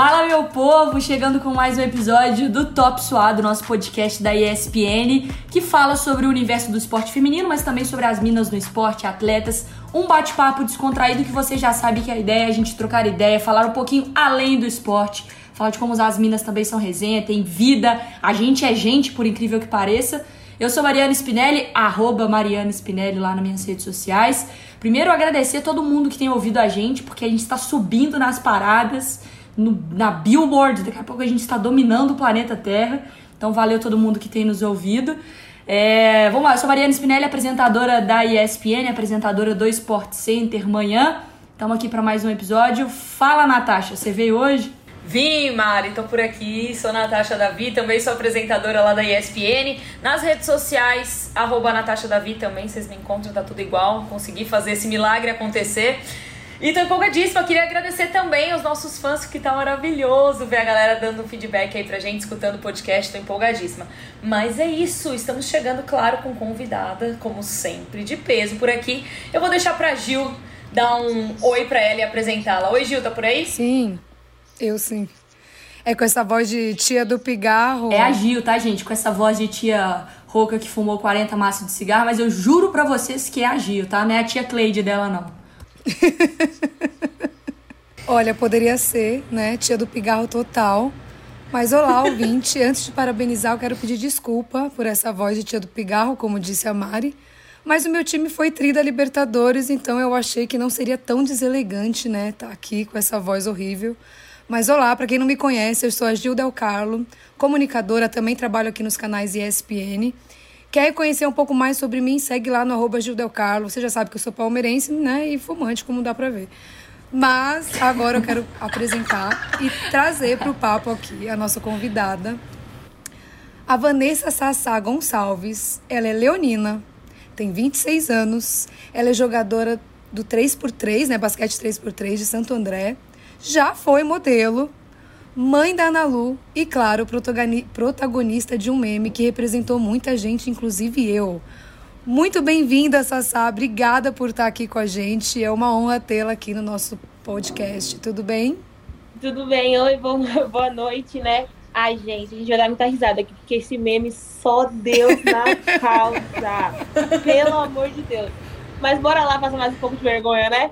Fala, meu povo! Chegando com mais um episódio do Top Suado, nosso podcast da ESPN, que fala sobre o universo do esporte feminino, mas também sobre as minas no esporte, atletas. Um bate-papo descontraído que você já sabe que a ideia é a gente trocar ideia, falar um pouquinho além do esporte, falar de como as minas também são resenha, tem vida, a gente é gente, por incrível que pareça. Eu sou Mariana Spinelli, arroba Mariana Spinelli lá nas minhas redes sociais. Primeiro, agradecer a todo mundo que tem ouvido a gente, porque a gente está subindo nas paradas no, na Billboard, daqui a pouco a gente está dominando o planeta Terra. Então valeu todo mundo que tem nos ouvido. É, vamos lá, eu sou Mariana Spinelli, apresentadora da ESPN, apresentadora do Sport Center Manhã. Estamos aqui para mais um episódio. Fala, Natasha, você veio hoje? Vim, Mari, tô por aqui, sou Natasha Davi, também sou apresentadora lá da ESPN. Nas redes sociais, arroba Natasha Davi também, vocês me encontram, tá tudo igual. Consegui fazer esse milagre acontecer. E tô empolgadíssima, queria agradecer também aos nossos fãs, que tá maravilhoso ver a galera dando um feedback aí pra gente, escutando o podcast, tô empolgadíssima. Mas é isso, estamos chegando, claro, com convidada, como sempre, de peso por aqui. Eu vou deixar pra Gil dar um oi pra ela e apresentá-la. Oi, Gil, tá por aí? Sim, eu sim. É com essa voz de tia do pigarro. É a Gil, tá, gente? Com essa voz de tia rouca que fumou 40 maços de cigarro, mas eu juro pra vocês que é a Gil, tá? Não é a tia Cleide dela, não. Olha, poderia ser, né? Tia do pigarro total. Mas olá, ouvinte. Antes de parabenizar, eu quero pedir desculpa por essa voz de tia do pigarro, como disse a Mari. Mas o meu time foi tri da Libertadores, então eu achei que não seria tão deselegante, né? Tá aqui com essa voz horrível. Mas olá, para quem não me conhece, eu sou a Gil Del Carlo, comunicadora, também trabalho aqui nos canais ESPN. Quer conhecer um pouco mais sobre mim? Segue lá no arroba Carlos. Você já sabe que eu sou palmeirense, né? E fumante, como dá pra ver. Mas agora eu quero apresentar e trazer para o papo aqui a nossa convidada, a Vanessa Sassá Gonçalves. Ela é leonina, tem 26 anos, ela é jogadora do 3x3, né, basquete 3x3 de Santo André. Já foi modelo, mãe da Ana Lu e, claro, protagonista de um meme que representou muita gente, inclusive eu. Muito bem-vinda, Sassá. Obrigada por estar aqui com a gente. É uma honra tê-la aqui no nosso podcast. Tudo bem? Tudo bem. Oi, boa noite, né? Ai, gente, a gente vai dar muita risada aqui, porque esse meme só Deus na causa. Pelo amor de Deus. Mas bora lá passar mais um pouco de vergonha, né?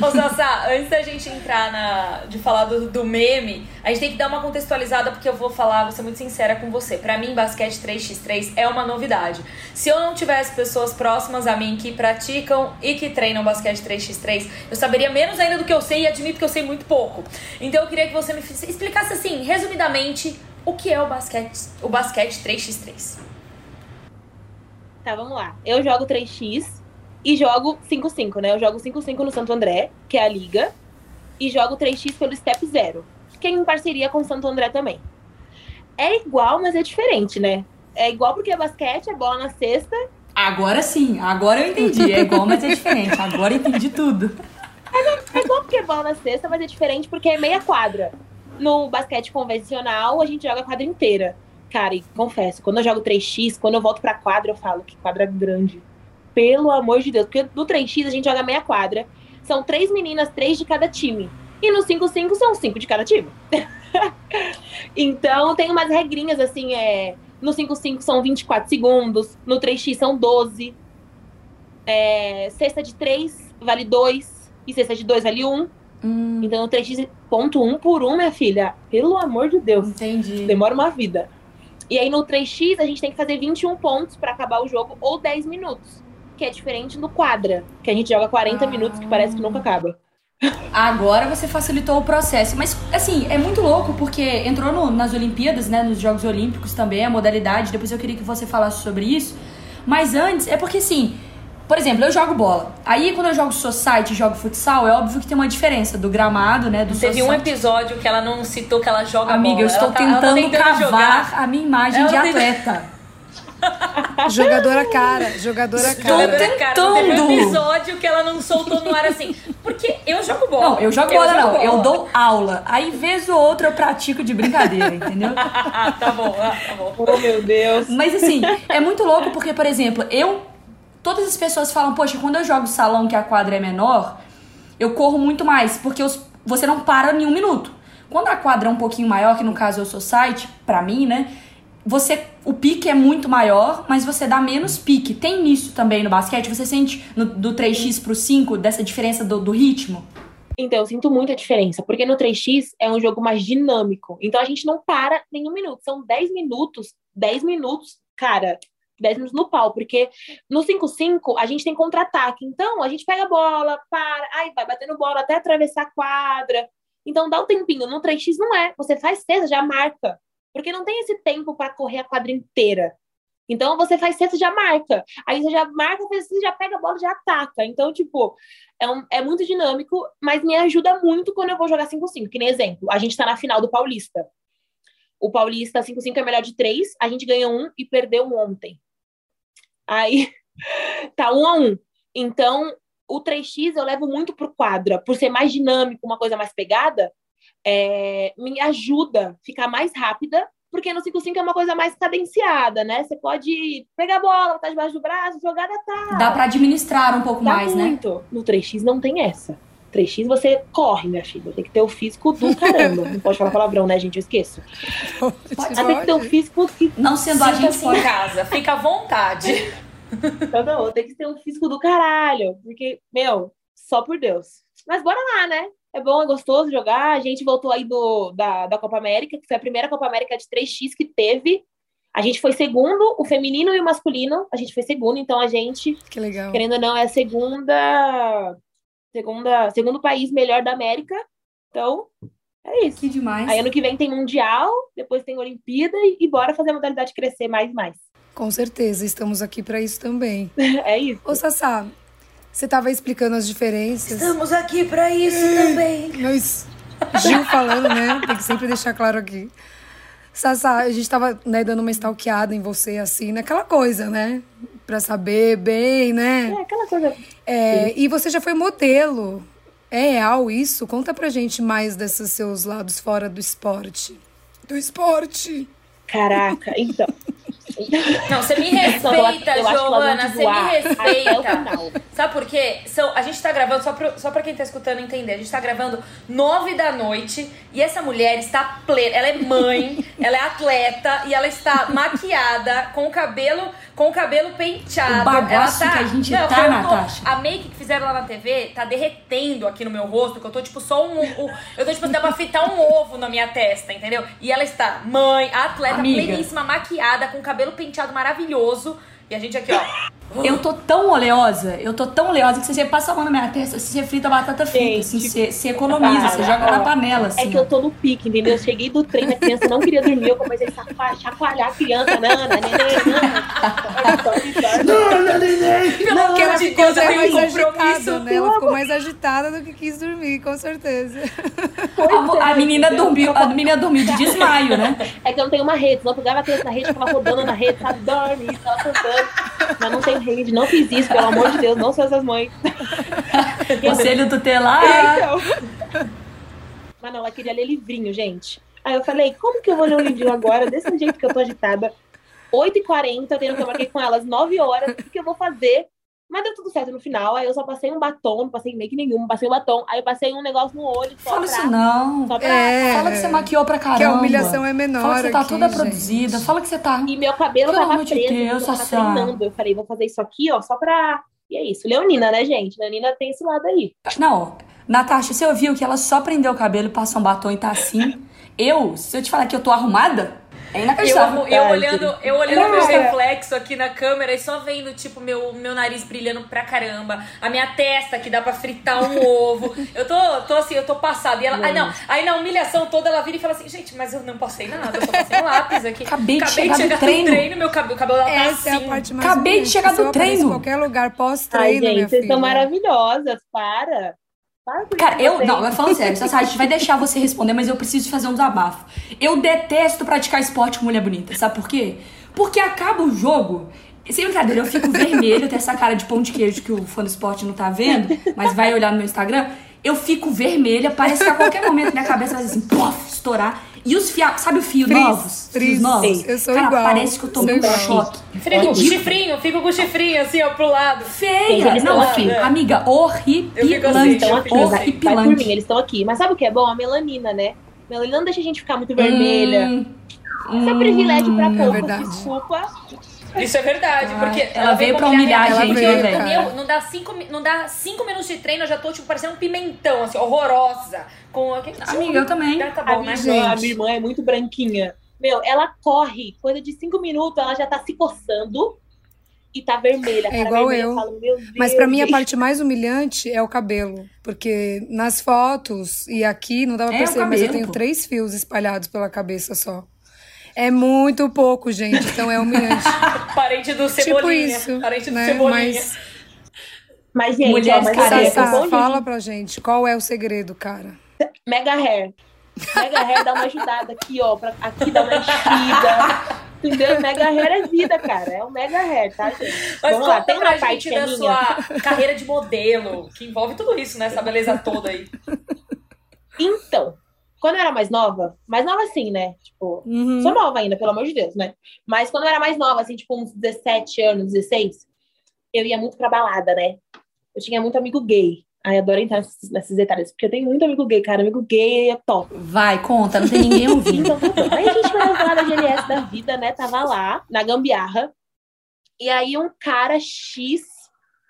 Ô, Sassá, antes da gente entrar na, de falar do, do meme, a gente tem que dar uma contextualizada, porque eu vou falar, vou ser muito sincera com você. Para mim, basquete 3x3 é uma novidade. Se eu não tivesse pessoas próximas a mim que praticam e que treinam basquete 3x3, eu saberia menos ainda do que eu sei e admito que eu sei muito pouco. Então eu queria que você me explicasse assim, resumidamente, o que é o basquete, o basquete 3x3. Tá, vamos lá. Eu jogo 3x, e jogo 5-5, né? Eu jogo 5-5 no Santo André, que é a liga, e jogo 3x pelo Step Zero, que é em parceria com o Santo André também. É igual, mas é diferente, né? É igual porque é basquete, é bola na cesta. Agora sim, agora eu entendi. É igual, mas é diferente. Agora eu entendi tudo. É, é igual porque é bola na cesta, mas é diferente porque é meia quadra. No basquete convencional, a gente joga a quadra inteira. Cara, e confesso, quando eu jogo 3x, quando eu volto pra quadra, eu falo que quadra grande pelo amor de Deus. Porque no 3x a gente joga meia quadra. São três meninas, três de cada time. E no 5-5 são cinco de cada time. então tem umas regrinhas assim, é. No 5-5 são 24 segundos, no 3x são 12. É, cesta de 3 vale 2 e cesta de 2 vale 1. Hum. Então no 3x ponto 1 por 1, minha filha. Pelo amor de Deus. Entendi. Demora uma vida. E aí no 3x a gente tem que fazer 21 pontos para acabar o jogo ou 10 minutos que é diferente do quadra, que a gente joga 40 ah. minutos, que parece que nunca acaba. Agora você facilitou o processo. Mas, assim, é muito louco porque entrou no, nas Olimpíadas, né? Nos Jogos Olímpicos também, a modalidade. Depois eu queria que você falasse sobre isso. Mas antes, é porque, assim, por exemplo, eu jogo bola. Aí, quando eu jogo society, jogo futsal, é óbvio que tem uma diferença do gramado, né? Do Teve society. um episódio que ela não citou que ela joga Amiga, bola. eu estou tentando, tá, tentando, cavar jogar. a minha imagem ela de atleta. jogadora cara, jogadora cara. Jogadora cara. Teve um episódio que ela não soltou no ar assim. Porque eu jogo bola. Não, eu jogo eu bola, jogo não. Bola. Eu dou aula. Aí, vez ou outra, eu pratico de brincadeira, entendeu? tá bom, ah, tá bom. Oh, meu Deus. Mas assim, é muito louco porque, por exemplo, eu. Todas as pessoas falam, poxa, quando eu jogo salão que a quadra é menor, eu corro muito mais. Porque os, você não para em um minuto. Quando a quadra é um pouquinho maior, que no caso é o society, pra mim, né? Você, o pique é muito maior, mas você dá menos pique. Tem isso também no basquete? Você sente no, do 3x pro 5 dessa diferença do, do ritmo? Então, eu sinto muita diferença, porque no 3x é um jogo mais dinâmico. Então a gente não para nenhum minuto. São 10 minutos, 10 minutos, cara, 10 minutos no pau, porque no 5-5 a gente tem contra-ataque. Então a gente pega a bola, para, aí vai batendo bola até atravessar a quadra. Então dá um tempinho. No 3x não é. Você faz cesta, já marca. Porque não tem esse tempo para correr a quadra inteira. Então você faz cesta já marca. Aí você já marca, você já pega a bola já ataca. Então, tipo, é, um, é muito dinâmico, mas me ajuda muito quando eu vou jogar 5-5. Que nem exemplo, a gente tá na final do Paulista. O Paulista 5-5 é melhor de 3, a gente ganhou um e perdeu um ontem. Aí tá um a um. Então, o 3x eu levo muito pro quadra, por ser mais dinâmico, uma coisa mais pegada, é, me ajuda a ficar mais rápida, porque no 5-5 é uma coisa mais cadenciada, né? Você pode pegar a bola, tá debaixo do braço, jogar tá. Dá para administrar um pouco Dá mais, muito. né? No 3x não tem essa. 3x você corre, minha filha. Tem que ter o físico do caramba. não pode falar palavrão, né, gente? Eu esqueço. Pode, Tem que ter um físico que Não sendo a gente, Sinta-se em casa, fica à vontade. Não, não, tem que ter um físico do caralho. Porque, meu, só por Deus. Mas bora lá, né? É bom, é gostoso jogar. A gente voltou aí do, da, da Copa América, que foi a primeira Copa América de 3x que teve. A gente foi segundo, o feminino e o masculino. A gente foi segundo, então a gente, Que legal. querendo ou não, é a segunda. Segunda, segundo país melhor da América. Então, é isso. Que demais. Aí ano que vem tem Mundial, depois tem Olimpíada e, e bora fazer a modalidade crescer mais e mais. Com certeza, estamos aqui para isso também. É isso. Ô, Sassá, você tava explicando as diferenças. Estamos aqui para isso também. Nós, Gil falando, né? Tem que sempre deixar claro aqui. Sassá, a gente tava né, dando uma stalkeada em você, assim, naquela coisa, né? Pra saber bem, né? É aquela coisa. É, e você já foi modelo. É real isso? Conta pra gente mais desses seus lados fora do esporte. Do esporte. Caraca, então. Não, você me respeita, eu Giovana, você me o respeita. Sabe por quê? São, a gente tá gravando, só pra, só pra quem tá escutando entender, a gente tá gravando nove da noite e essa mulher está plena. Ela é mãe, ela é atleta e ela está maquiada, com o cabelo, com o cabelo penteado. O ela tá, que a gente Não, tá, Natasha. A make que fizeram lá na TV tá derretendo aqui no meu rosto, que eu tô tipo só um. um- eu tô tipo, dá pra fritar um ovo na minha testa, entendeu? E ela está mãe, atleta, Amiga. pleníssima, maquiada, com o cabelo penteado maravilhoso. E a gente aqui, ó. Eu tô tão oleosa, eu tô tão oleosa que se você passa a mão na minha testa, você frita batata frita, Gente, assim, você, você economiza, você joga na panela, assim. É que eu tô no pique, entendeu? Eu cheguei do treino, a criança não queria dormir, eu comecei a chacoalhar, a criança, nana, neném, Pelo Não, que ela de ficou Deus, eu até tenho mais um compromisso. agitada, né? Ela ficou mais agitada do que quis dormir, com certeza. A, a menina dormiu, a menina dormiu de desmaio, né? É que eu não tenho uma rede, senão eu pegava a criança na rede, ficava rodando na rede, sabe? Dorme, tava cantando. Mas não tenho rede, não fiz isso, pelo amor de Deus, não sou essas mães. Conselho tutelar. É, então. Mas não, ela queria ler livrinho, gente. Aí eu falei, como que eu vou ler um livrinho agora, desse jeito que eu tô agitada? 8h40, eu tenho que eu marquei com elas 9 horas, o que eu vou fazer? Mas deu tudo certo no final, aí eu só passei um batom, não passei make nenhum, passei um batom, aí eu passei um negócio no olho só Fala pra... isso não. Só pra... É. Fala que você maquiou pra caramba. Que a humilhação é menor Fala que você tá aqui, toda gente. produzida. Fala que você tá. E meu cabelo Pelo tava amor de preso, Deus, eu tava Sassá. treinando. Eu falei, vou fazer isso aqui, ó, só pra... E é isso. Leonina, né, gente? Leonina tem esse lado aí. Não, Natasha, você ouviu que ela só prendeu o cabelo, passou um batom e tá assim? Eu, se eu te falar que eu tô arrumada, é Eu, inacreditável. eu Ai, olhando, eu olhando meu reflexo aqui na câmera e só vendo, tipo, meu, meu nariz brilhando pra caramba. A minha testa que dá pra fritar um ovo. Eu tô, tô assim, eu tô passada. E ela. Aí não, aí na humilhação toda ela vira e fala assim, gente, mas eu não passei nada, eu só passei um lápis aqui. Acabei de chegar do do treino. treino, meu cabelo, o cabelo dela tá Essa é assim. a parte mais Acabei de bonita. chegar Se do eu treino. em qualquer lugar Ai, pós-treino, minha vocês filha. são maravilhosas. Para. Cara, eu. Não, agora falando sério, Sassá, a gente vai deixar você responder, mas eu preciso fazer um desabafo. Eu detesto praticar esporte com mulher bonita, sabe por quê? Porque acaba o jogo. Sem brincadeira, eu fico vermelho, tem essa cara de pão de queijo que o fã do esporte não tá vendo, mas vai olhar no meu Instagram. Eu fico vermelha, parece que a qualquer momento minha cabeça vai assim, pof, estourar. E os fiapos, sabe o fio Frizz, novos? frizz. Fios novos? Eu sou Cara, igual. parece que eu tomei um choque. Fico com o Ridículo. chifrinho, fico com o chifrinho assim, ó, pro lado. Feia! Eles Não, aqui. amiga, Eu fico horripilante. assim, Estão aqui, vai, por mim, horripilante. eles estão aqui. Mas sabe o que é bom? A melanina, né? Melanina não deixa a gente ficar muito vermelha. Hum, Isso é privilégio pra hum, poucos, verdade. desculpa. Isso é verdade, Ah, porque ela veio pra humilhar a gente, eu- né, eu- não, dá cinco, não dá cinco minutos de treino, eu já tô, tipo, parecendo um pimentão, assim, horrorosa. Com aquele... Amiga, eu também. Já tá A bom, minha, né? irmã, a minha irmã é muito branquinha. Meu, ela corre, coisa de cinco minutos, ela já tá se coçando e tá vermelha. É cara igual vermelha. eu. falo, meu Deus, Mas pra mim a parte mais humilhante é o cabelo. Porque nas fotos e aqui não dá pra É, o perceber, mas eu tenho pô. três fios espalhados pela cabeça só. É muito pouco, gente. Então é humilhante. Parente do tipo Cebolinha. isso. Parente do né? Cebolinha. Mas, Mas, gente, Mulheres ó, mas é Sassá, fala pra gente qual é o segredo, cara. Mega Hair. Mega Hair dá uma ajudada aqui, ó. Pra, aqui dá uma enchida. Entendeu? Mega Hair é vida, cara. É um Mega Hair, tá, gente? Mas Vamos lá, conta tem pra uma parte gente que é da minha. sua carreira de modelo, que envolve tudo isso, né? Essa beleza toda aí. Então, quando eu era mais nova, mais nova assim, né? Tipo, Uhum. sou nova ainda, pelo amor de Deus, né? Mas quando eu era mais nova, assim, tipo, uns 17 anos, 16, eu ia muito pra balada, né? Eu tinha muito amigo gay. Ai, adoro entrar nesses, nesses detalhes, porque eu tenho muito amigo gay, cara. Amigo gay é top. Vai, conta, não tem ninguém ouvindo. Então, tá. Aí a gente foi nas baladas de LS da vida, né? Tava lá, na gambiarra. E aí um cara X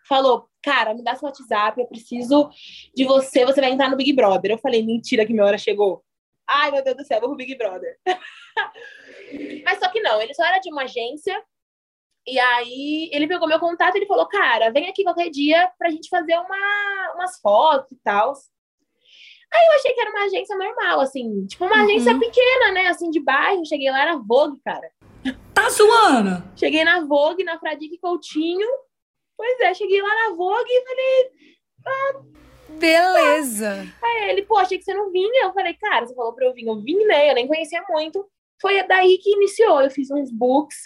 falou, cara, me dá seu WhatsApp, eu preciso de você, você vai entrar no Big Brother. Eu falei, mentira que minha hora chegou. Ai, meu Deus do céu, vou pro Big Brother. Mas só que não, ele só era de uma agência. E aí ele pegou meu contato e ele falou, cara, vem aqui qualquer dia pra gente fazer uma, umas fotos e tal. Aí eu achei que era uma agência normal, assim, tipo uma Uhum. agência pequena, né, assim, de bairro. Cheguei lá, era Vogue, cara. Tá zoando? Cheguei na Vogue, na Fradique Coutinho. Pois é, cheguei lá na Vogue e falei, Beleza. Aí ele, pô, achei que você não vinha. Eu falei, cara, você falou pra eu vir, eu vim, né? Eu nem conhecia muito. Foi daí que iniciou. Eu fiz uns books,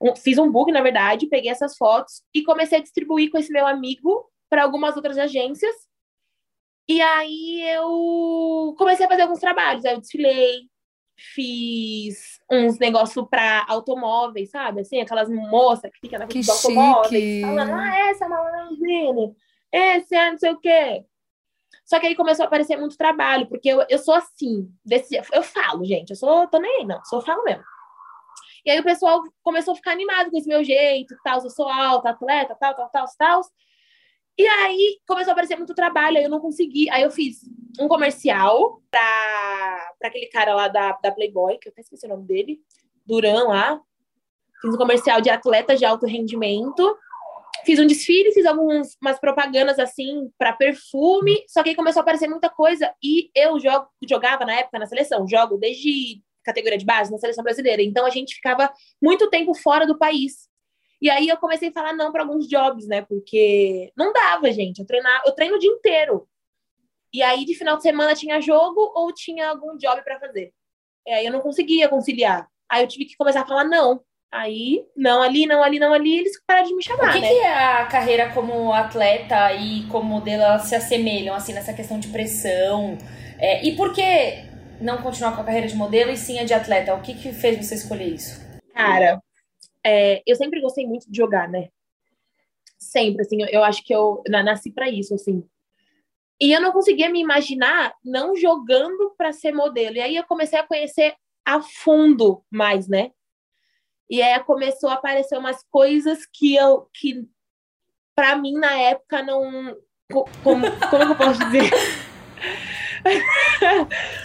um- fiz um book, na verdade, peguei essas fotos e comecei a distribuir com esse meu amigo para algumas outras agências. E aí eu comecei a fazer alguns trabalhos. Aí eu desfilei, fiz uns negócios para automóveis, sabe? Assim, aquelas moças que ficam na frente automóveis, chique. falando, ah, essa é a Malanzine, esse é não sei o quê. Só que aí começou a aparecer muito trabalho, porque eu, eu sou assim, desse, eu falo, gente, eu sou, tô nem aí, não, sou falo mesmo. E aí o pessoal começou a ficar animado com esse meu jeito, tal, eu sou alta, atleta, tal, tal, tal, tal. E aí começou a aparecer muito trabalho, aí eu não consegui. Aí eu fiz um comercial pra, pra aquele cara lá da, da Playboy, que eu até esqueci o nome dele, Duran lá. Fiz um comercial de atletas de alto rendimento. Fiz um desfile, fiz algumas umas propagandas assim para perfume, só que aí começou a aparecer muita coisa e eu jogo, jogava na época na seleção, jogo desde categoria de base na seleção brasileira. Então a gente ficava muito tempo fora do país. E aí eu comecei a falar não para alguns jobs, né? Porque não dava, gente. Eu treinar, eu treino o dia inteiro. E aí de final de semana tinha jogo ou tinha algum job para fazer. E aí eu não conseguia conciliar. Aí eu tive que começar a falar não. Aí, não ali, não ali, não ali, eles pararam de me O chamar, que, né? que é a carreira como atleta e como modelo se assemelham, assim, nessa questão de pressão? É, e por que não continuar com a carreira de modelo e sim a de atleta? O que, que fez você escolher isso? Cara, é, eu sempre gostei muito de jogar, né? Sempre, assim, eu, eu acho que eu na- nasci pra isso, assim. E eu não conseguia me imaginar não jogando pra ser modelo. E aí eu comecei a conhecer a fundo mais, né? E aí começou a aparecer umas coisas que eu que para mim na época não co- como, como que eu posso dizer?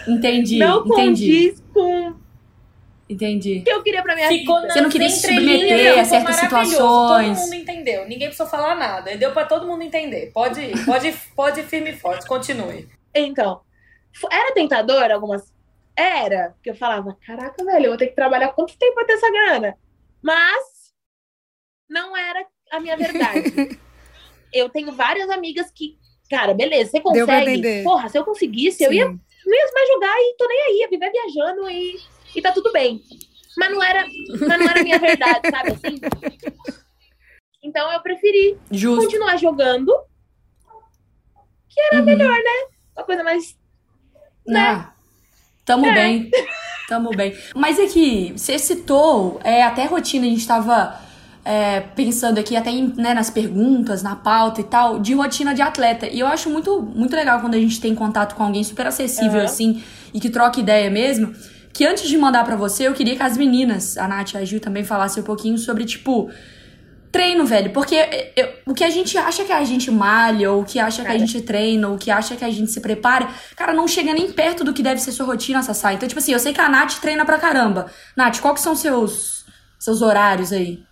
Entendi, não entendi, condiz com o entendi. que eu queria pra minha Ficou vida. Você não queria se submeter a certas maravilhoso. situações. Todo mundo entendeu. Ninguém precisou falar nada. Deu pra todo mundo entender. Pode ir, pode, ir- pode ir firme e forte. Continue. Então, era tentador algumas. Era, porque eu falava, caraca, velho, eu vou ter que trabalhar quanto tempo pra ter essa grana? Mas não era a minha verdade. eu tenho várias amigas que, cara, beleza, você Deu pra consegue. Porra, se eu conseguisse, eu ia, Sim. não ia mais jogar e tô nem aí, ia viver viajando e, e tá tudo bem. Mas não era, mas não era a minha verdade, sabe assim? Então eu preferi Justo. continuar jogando, Uhum. uma coisa mais. né? Ah, tamo É. bem. Tamo bem. Mas é que você citou, é, até rotina, a gente tava é, pensando aqui até né, nas perguntas, na pauta e tal, de rotina de atleta. E eu acho muito, muito legal quando a gente tem contato com alguém super acessível, uhum. assim, e que troca ideia mesmo. Que antes de mandar para você, eu queria que as meninas, a Nath e a Gil, também falassem um pouquinho sobre, tipo, treino, velho. Porque eu, o que a gente acha que a gente malha, ou o que acha cara. que a gente treina, ou o que acha que a gente se prepara, cara, não chega nem perto do que deve ser sua rotina, Sassá. Então, tipo assim, eu sei que a Nath treina pra caramba. Nath, qual que são seus, seus horários aí?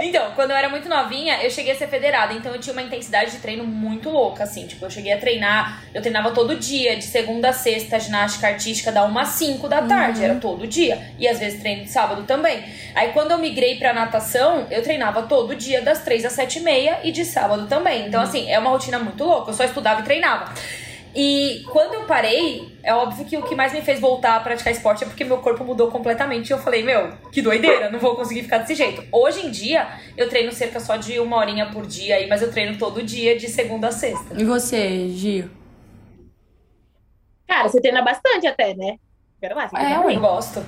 Então, quando eu era muito novinha, eu cheguei a ser federada, então eu tinha uma intensidade de treino muito louca, assim. Tipo, eu cheguei a treinar, eu treinava todo dia, de segunda a sexta, ginástica artística da 1 às 5 da tarde, uhum. era todo dia. E às vezes treino de sábado também. Aí quando eu migrei pra natação, eu treinava todo dia, das 3 às 7 e meia, e de sábado também. Então, assim, é uma rotina muito louca, eu só estudava e treinava. E quando eu parei, é óbvio que o que mais me fez voltar a praticar esporte é porque meu corpo mudou completamente. E eu falei, meu, que doideira, não vou conseguir ficar desse jeito. Hoje em dia, eu treino cerca só de uma horinha por dia aí, mas eu treino todo dia, de segunda a sexta. E você, Gio? Cara, você treina bastante até, né? Quero mais. É, eu gosto.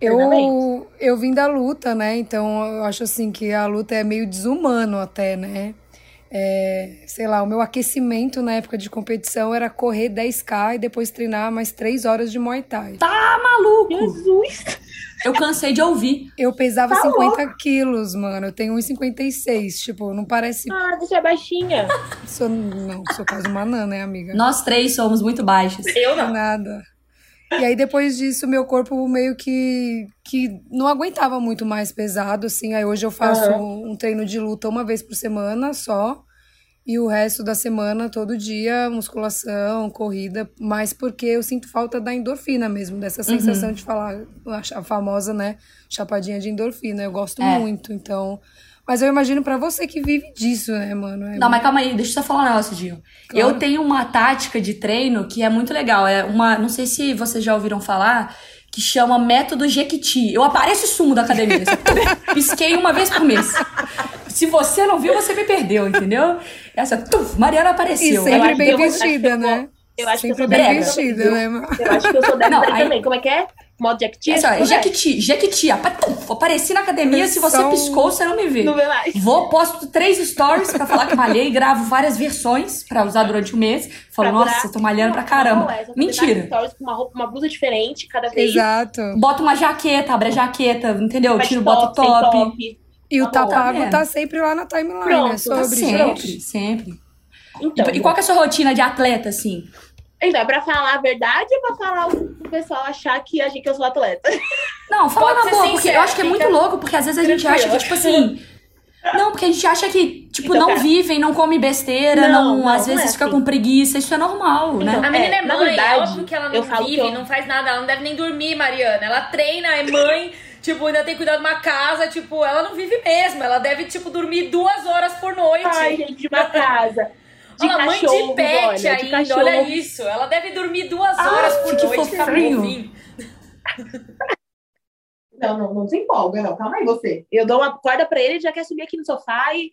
Eu, eu vim da luta, né? Então eu acho assim que a luta é meio desumano até, né? É, sei lá, o meu aquecimento na época de competição era correr 10k e depois treinar mais 3 horas de Muay Thai. Tá maluco! Jesus! Eu cansei de ouvir. Eu pesava tá 50 louco. quilos, mano. Eu tenho 1,56. Tipo, não parece. Ah, você é baixinha. Sou, não, sou quase uma nana, né, amiga? Nós três somos muito baixas. Eu não. Nada. E aí, depois disso, meu corpo meio que, que não aguentava muito mais pesado, assim. Aí hoje eu faço uhum. um treino de luta uma vez por semana só. E o resto da semana, todo dia, musculação, corrida, mas porque eu sinto falta da endorfina mesmo, dessa sensação uhum. de falar, a famosa, né, chapadinha de endorfina. Eu gosto é. muito, então. Mas eu imagino para você que vive disso, né, mano? É não, mas calma aí, deixa eu só falar um negócio, Gil. Claro. Eu tenho uma tática de treino que é muito legal. É uma. Não sei se vocês já ouviram falar, que chama método Jequiti. Eu apareço sumo da academia. Pisquei uma vez por mês. Se você não viu, você me perdeu, entendeu? Essa, tuf, Mariana apareceu. E sempre bem vestida, né? Eu acho sempre que eu sou bem vestida, né? Eu acho que eu sou dessa não, aí... também. Como é que é? Modo Jequiti? Essa, é Jequiti, Jequiti. Apareci na academia, se você piscou, você não me vê. Não vê mais. Vou, posto três stories pra falar que malhei, gravo várias versões pra usar durante o mês. Falo, nossa, tô malhando pra caramba. É, Mentira. Stories com uma roupa, uma blusa diferente cada vez. Exato. Bota uma jaqueta, abre a jaqueta, entendeu? Tiro, bota o top. E o tá pago é. tá sempre lá na timeline, Pronto, né? Sobre, tá sempre, sempre. Então, e, e qual que é a sua rotina de atleta, assim? Então, é pra falar a verdade ou pra falar o pessoal achar que, a gente, que eu sou atleta? Não, fala Pode na boa, porque eu acho que é muito louco, porque às vezes a gente acha que, tipo assim. Não, porque a gente acha que, tipo, então, não cara, vivem, não come besteira, não, não, não às vezes é fica assim. com preguiça, isso é normal, né? então, né? A menina é, é mãe, verdade, é óbvio que ela não vive, eu... não faz nada, ela não deve nem dormir, Mariana. Ela treina, é mãe, tipo, ainda tem que cuidar de uma casa, tipo, ela não vive mesmo, ela deve, tipo, dormir duas horas por noite. Ai, gente, de uma casa de Olha, mãe de pet olha, ainda, de olha isso. Ela deve dormir duas horas por noite, ficar fofinho. Não, não, não se empolga, não. Calma aí, você. Eu dou uma corda pra ele, já quer subir aqui no sofá e.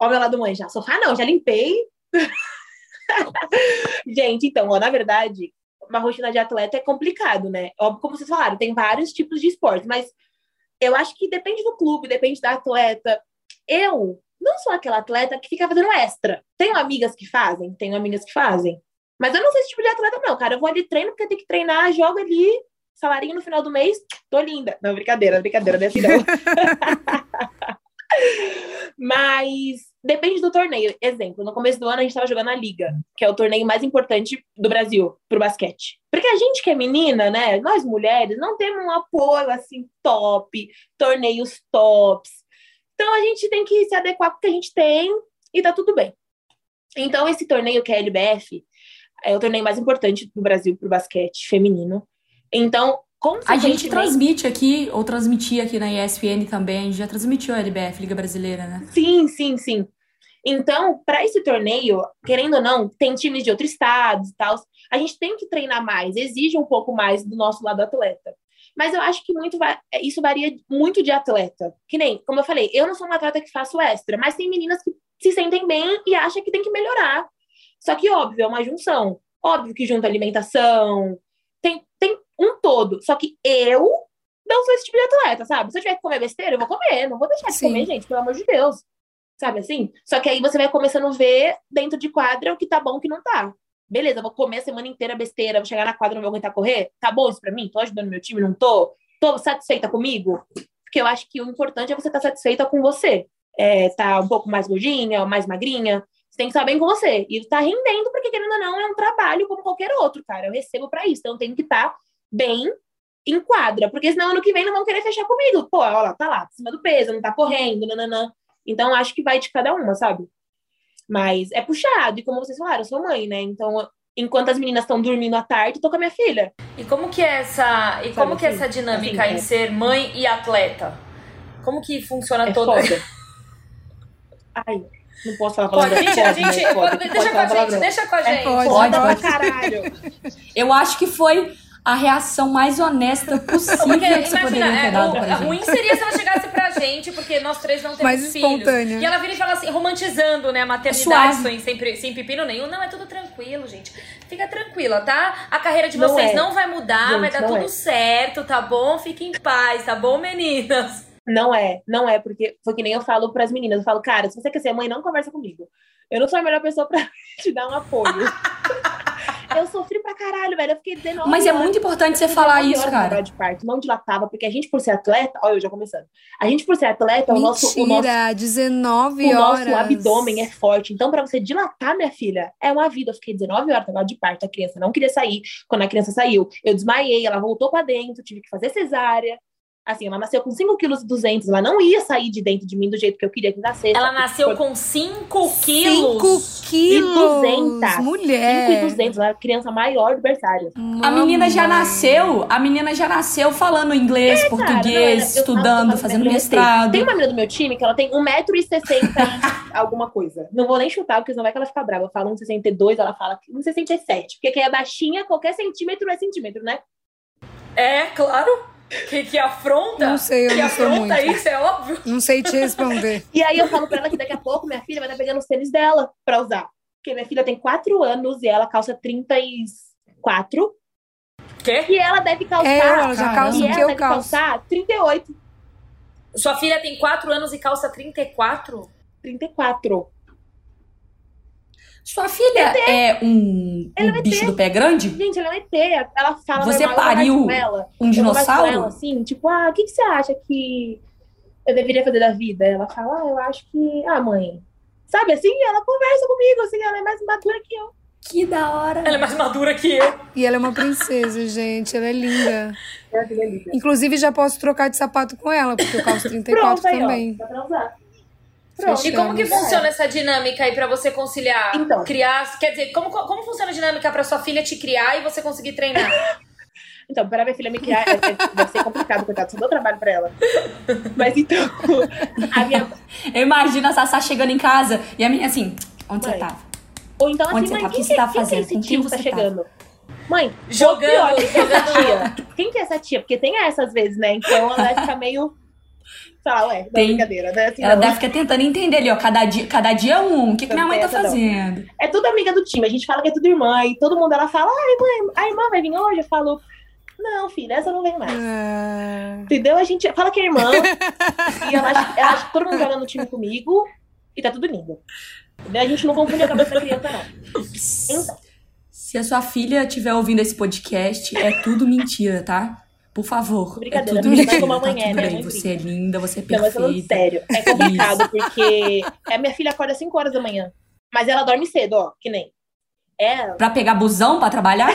Ó, meu lado mãe, já. Sofá não, já limpei. Gente, então, ó, na verdade, uma rotina de atleta é complicado, né? Óbvio, como vocês falaram, tem vários tipos de esporte, mas eu acho que depende do clube, depende da atleta. Eu não sou aquela atleta que fica fazendo extra. Tenho amigas que fazem, tenho amigas que fazem. Mas eu não sou esse tipo de atleta, não, cara. Eu vou ali treino porque tem que treinar, jogo ali, salarinho no final do mês, tô linda. Não, brincadeira, brincadeira, é assim não. Mas depende do torneio. Exemplo, no começo do ano a gente estava jogando a Liga, que é o torneio mais importante do Brasil pro basquete. Porque a gente que é menina, né, nós mulheres, não temos um apoio assim top, torneios tops. Então a gente tem que se adequar com o que a gente tem e tá tudo bem. Então esse torneio que é a LBF é o torneio mais importante do Brasil para o basquete feminino. Então, a gente transmite aqui, ou transmitia aqui na ESPN também, a gente já transmitiu a LBF, Liga Brasileira, né? Sim, sim, sim. Então, para esse torneio, querendo ou não, tem times de outros estados e tal. A gente tem que treinar mais, exige um pouco mais do nosso lado atleta. Mas eu acho que muito isso varia muito de atleta. Que nem, como eu falei, eu não sou uma atleta que faço extra, mas tem meninas que se sentem bem e acham que tem que melhorar. Só que, óbvio, é uma junção. Óbvio que junta alimentação. Tem, tem um todo. Só que eu não sou esse tipo de atleta, sabe? Se eu tiver que comer besteira, eu vou comer. Não vou deixar de Sim. comer, gente, pelo amor de Deus. Sabe assim? Só que aí você vai começando a ver dentro de quadra o que tá bom e o que não tá. Beleza, vou comer a semana inteira besteira, vou chegar na quadra não vou aguentar correr? Tá bom isso pra mim? Tô ajudando meu time? Não tô? Tô satisfeita comigo? Porque eu acho que o importante é você estar satisfeita com você. É, tá um pouco mais gordinha, mais magrinha. Você tem que estar bem com você. E tá rendendo, porque querendo ou não, é um trabalho como qualquer outro, cara. Eu recebo pra isso. Então eu tenho que estar bem em quadra. Porque senão ano que vem não vão querer fechar comigo. Pô, olha lá, tá lá, acima do peso, não tá correndo, nananã. Então acho que vai de cada uma, sabe? Mas é puxado. E como vocês falaram, eu sou mãe, né? Então, enquanto as meninas estão dormindo à tarde, tô com a minha filha. E como que é essa, e como Sabe, que é assim, essa dinâmica assim, em é. ser mãe e atleta? Como que funciona É toda? foda. Ai, não posso falar Pode, gente, a Pode, né? gente, Pode, deixa pode com a falar gente, deixa com a É, gente. pode. Foda Pode, pra pode. caralho. Eu acho que foi a reação mais honesta possível Porque, que você imagina, poderia ter é, dado o- pra ruim gente. seria se ela chegasse pra gente, porque nós três não temos Mais filhos. espontânea. E ela vira e fala assim, romantizando, né, a maternidade suave. sem, sem, sem pepino nenhum. Não, é tudo tranquilo, gente. Fica tranquila, tá? A carreira de Não vocês é. não vai mudar, Gente, vai dar tudo é. certo, tá bom? Fiquem em paz, tá bom, meninas? Não é, não é, porque foi que nem eu falo pras meninas. Eu falo, cara, se você quer ser mãe, não conversa comigo. Eu não sou a melhor pessoa pra te dar um apoio. eu sofri pra caralho, velho. Eu fiquei 19 Mas é horas- muito importante você eu fiquei falar 19 isso, cara. de parto, não dilatava, porque a gente, por ser atleta, olha, eu já começando. A gente, por ser atleta, o nosso, o nosso, Mentira, 19 o horas. nosso abdômen é forte. Então, pra você dilatar, minha filha, é uma vida. Eu fiquei 19 horas de parto, a criança não queria sair. Quando a criança saiu, eu desmaiei, ela voltou pra dentro, tive que fazer cesárea. Assim, ela nasceu com 5 quilos e 200, ela não ia sair de dentro de mim do jeito que eu queria que nascesse. Ela nasceu Foi com 5 5 quilos. quilos. 200. 5 Mulher. e 200, ela era a criança maior do berçário. A menina já nasceu, a menina já nasceu falando inglês, É, Cara, não, português, estudando, falo- fazendo gostei. mestrado. Tem uma menina do meu time que ela tem 1,60m e alguma coisa. Não vou nem chutar, porque senão vai que ela fica brava. Eu falo 1,62, ela fala 1,67. Porque quem é baixinha, qualquer centímetro é centímetro, né? É, claro. Que, que afronta. Não sei, eu que não sei afronta muito. isso, é óbvio. Não sei te responder. E aí eu falo pra ela que daqui a pouco minha filha vai estar pegando os tênis dela pra usar. Porque minha filha tem 4 anos e ela calça 34. Quê? E ela deve calçar. É, ela já calça e o ela que eu deve calço. calçar 38. Sua filha tem 4 anos e calça 34? 34. Sua filha é um, Ela um é bicho ET. do pé grande? Gente, ela é ET. Ela fala Você pariu ela. Um com ela, dinossauro? assim, tipo, ah, o que, que você acha que eu deveria fazer da vida? Ela fala, ah, eu acho que. Ah, mãe. Sabe assim? Ela conversa comigo, assim, ela é mais madura que eu. Que da hora. Ela é mais madura que eu. E ela é uma princesa, gente. Ela é linda. Ela é linda. Inclusive, já posso trocar de sapato com ela, porque eu calço 34 Pronto, aí, também. ó. Dá pra usar. Fechamos. E como que funciona essa dinâmica aí pra você conciliar? Então. Criar. Quer dizer, como, como funciona a dinâmica pra sua filha te criar e você conseguir treinar? Então, para minha filha me criar, é, é, deve ser complicado, coitado, só dou trabalho pra ela. Mas então, a minha. Eu imagino a Sassá chegando em casa e a menina assim, onde você Mãe. tava? Ou então, assim, Onde você mãe, tá? O que quem, você que- tá quem que é fazendo? esse tio que tá você tá? chegando? Mãe, Jogando, pior, quem que é essa jogando. tia? Quem que é essa tia? Porque tem essas vezes, né? Então ela vai ficar meio. Lá, ué, não é Tem. brincadeira, né? Assim, Ela não. deve ficar tentando entender ali, ó, cada dia, cada dia um. O que, que minha mãe tá Essa não. fazendo? É tudo amiga do time. A gente fala que é tudo irmã. E todo mundo ela fala, ai, mãe, a irmã vai vir hoje? Eu falo, não, filha, essa não vem mais. Ah, Entendeu? A gente fala que é irmã. e ela acha, ela acha que todo mundo joga no time comigo. E tá tudo lindo. Entendeu? A gente não confunde a cabeça da criança, não. Então, Se a sua filha estiver ouvindo esse podcast, é tudo mentira, tá? Por favor, é Brincadeira, tudo é mentira. como a Tá é, tudo né? bem, Mãe você é linda, você é não, mas falando perfeita. sério. É complicado, porque a minha filha acorda às 5 horas da manhã. Mas ela dorme cedo, ó, que nem. Ela, Pra pegar busão pra trabalhar?